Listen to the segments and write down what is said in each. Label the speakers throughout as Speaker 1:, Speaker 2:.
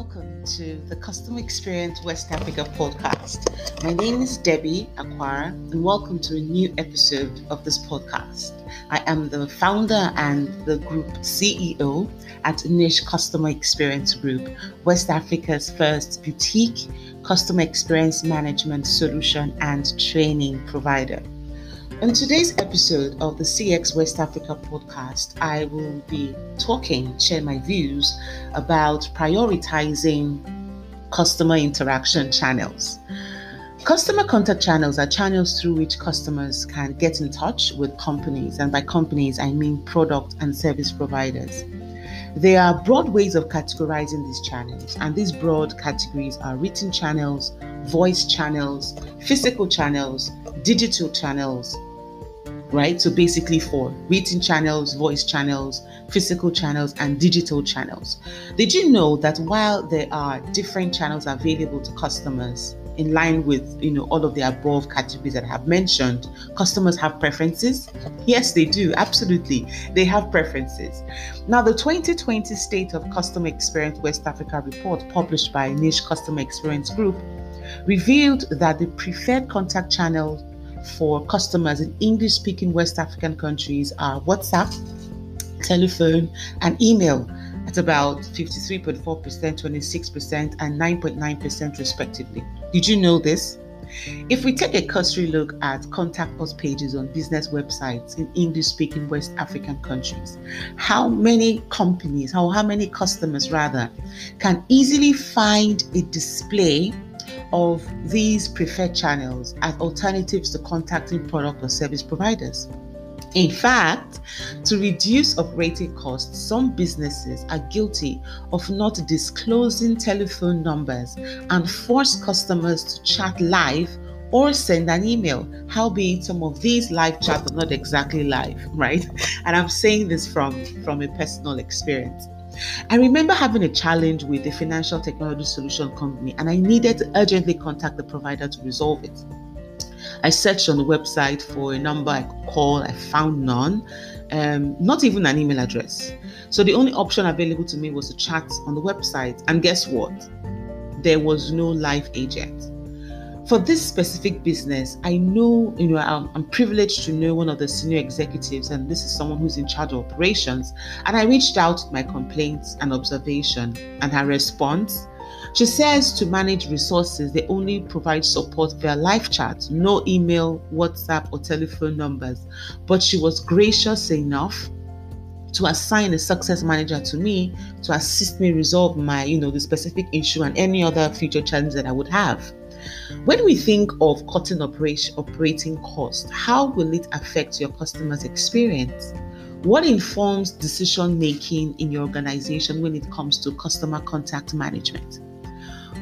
Speaker 1: welcome to the Customer Experience West Africa podcast. My name is Debbie Akwara, and welcome to a new episode of this podcast. I am the founder and the group CEO at Niche Customer Experience Group, West Africa's first boutique customer experience management solution and training provider. In today's episode of the CX West Africa podcast, I will be talking, share my views about prioritizing customer interaction channels. Customer contact channels are channels through which customers can get in touch with companies, and by companies, I mean product and service providers. There are broad ways of categorizing these channels, and these broad categories are written channels, voice channels, physical channels, digital channels, right? So basically for written channels, voice channels, physical channels, and digital channels. Did you know that while there are different channels available to customers in line with you know all of the above categories that I have mentioned, customers have preferences? Yes, they do. Absolutely. They have preferences. Now, the 2020 State of Customer Experience West Africa report published by Niche Customer Experience Group revealed that the preferred contact channel for customers in English speaking West African countries are WhatsApp, telephone, and email at about 53.4%, 26%, and 9.9% respectively. Did you know this? If we take a cursory look at contact us pages on business websites in English speaking West African countries, how many companies, how, how many customers rather, can easily find a display of these preferred channels as alternatives to contacting product or service providers. In fact, to reduce operating costs, some businesses are guilty of not disclosing telephone numbers and force customers to chat live or send an email. Howbeit, some of these live chats are not exactly live, right? And I'm saying this from, from a personal experience. I remember having a challenge with a financial technology solution company, and I needed to urgently contact the provider to resolve it. I searched on the website for a number I could call, I found none, um, not even an email address. So the only option available to me was to chat on the website, and guess what? There was no live agent for this specific business, I know, you know, I'm, I'm, privileged to know one of the senior executives, and this is someone who's in charge of operations. And I reached out my complaints and observation, and her response. She says to manage resources, they only provide support via live chat, no email, WhatsApp, or telephone numbers. But she was gracious enough to assign a success manager to me to assist me resolve my, you know, the specific issue and any other future challenge that I would have. When we think of cutting operating costs, how will it affect your customer's experience? What informs decision making in your organization when it comes to customer contact management?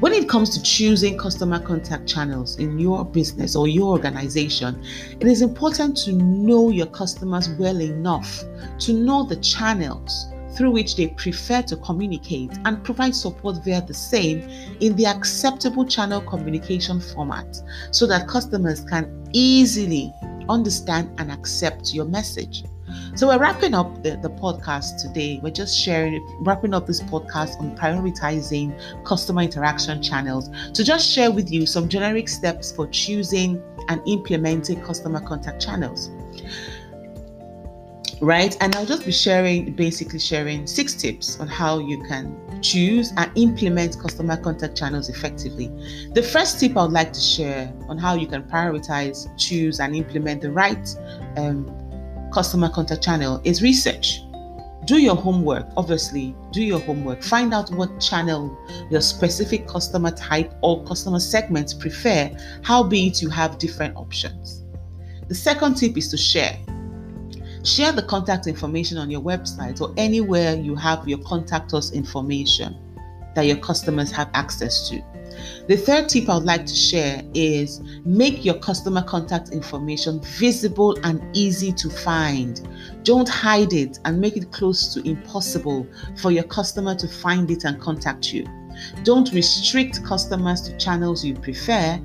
Speaker 1: When it comes to choosing customer contact channels in your business or your organization, it is important to know your customers well enough to know the channels through which they prefer to communicate and provide support via the same in the acceptable channel communication format so that customers can easily understand and accept your message. So we're wrapping up the, the podcast today. We're just sharing, wrapping up this podcast on prioritizing customer interaction channels to just share with you some generic steps for choosing and implementing customer contact channels right? And I'll just be sharing, basically sharing six tips on how you can choose and implement customer contact channels effectively. The first tip I would like to share on how you can prioritize, choose, and implement the right um, customer contact channel is research. Do your homework, obviously, do your homework. Find out what channel your specific customer type or customer segments prefer, how be it you have different options. The second tip is to share Share the contact information on your website or anywhere you have your contact us information that your customers have access to. The third tip I would like to share is make your customer contact information visible and easy to find. Don't hide it and make it close to impossible for your customer to find it and contact you. Don't restrict customers to channels you prefer.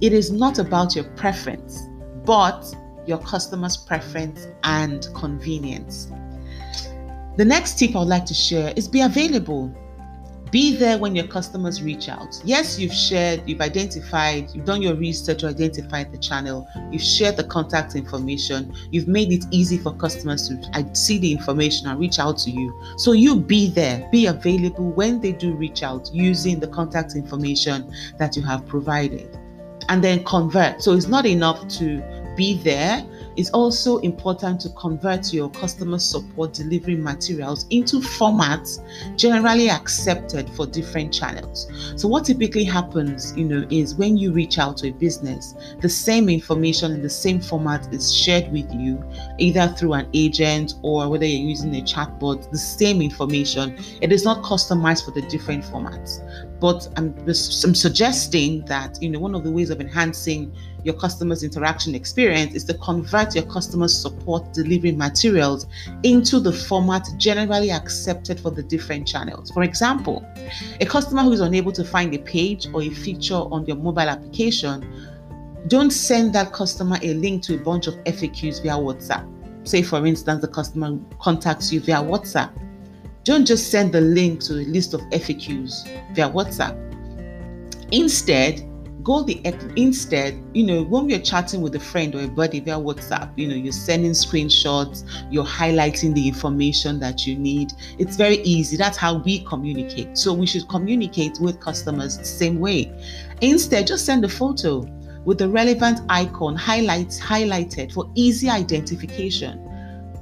Speaker 1: It is not about your preference, but your customer's preference and convenience. The next tip I would like to share is be available. Be there when your customers reach out. Yes, you've shared, you've identified, you've done your research to identify the channel, you've shared the contact information, you've made it easy for customers to see the information and reach out to you. So you be there, be available when they do reach out using the contact information that you have provided. And then convert. So it's not enough to be there it's also important to convert your customer support delivery materials into formats generally accepted for different channels. So what typically happens, you know, is when you reach out to a business, the same information in the same format is shared with you, either through an agent or whether you're using a chatbot, the same information. It is not customized for the different formats. But I'm, I'm suggesting that you know one of the ways of enhancing your customers' interaction experience is to convert your customers' support delivery materials into the format generally accepted for the different channels. For example, a customer who is unable to find a page or a feature on your mobile application, don't send that customer a link to a bunch of FAQs via WhatsApp. Say, for instance, the customer contacts you via WhatsApp don't just send the link to a list of FAQs via WhatsApp. Instead, go the instead, you know, when we're chatting with a friend or a buddy via WhatsApp, you know, you're sending screenshots, you're highlighting the information that you need. It's very easy. That's how we communicate. So we should communicate with customers the same way. Instead, just send a photo with the relevant icon highlights highlighted for easy identification.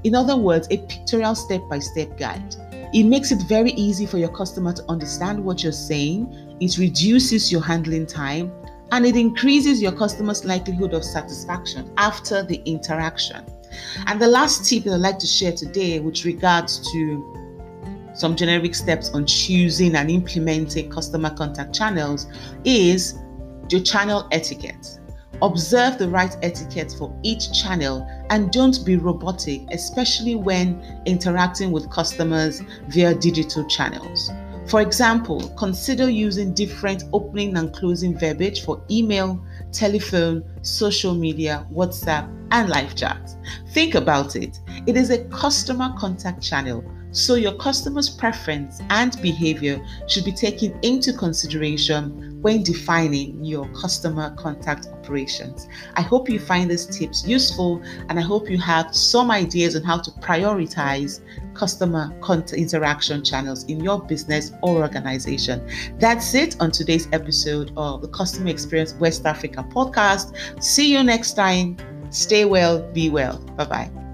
Speaker 1: In other words, a pictorial step-by-step guide. It makes it very easy for your customer to understand what you're saying, it reduces your handling time, and it increases your customer's likelihood of satisfaction after the interaction. And the last tip that I'd like to share today, with regards to some generic steps on choosing and implementing customer contact channels, is your channel etiquette. Observe the right etiquette for each channel and don't be robotic, especially when interacting with customers via digital channels. For example, consider using different opening and closing verbiage for email, telephone, social media, WhatsApp, and live chat. Think about it. It is a customer contact channel so, your customer's preference and behavior should be taken into consideration when defining your customer contact operations. I hope you find these tips useful and I hope you have some ideas on how to prioritize customer interaction channels in your business or organization. That's it on today's episode of the Customer Experience West Africa podcast. See you next time. Stay well, be well. Bye bye.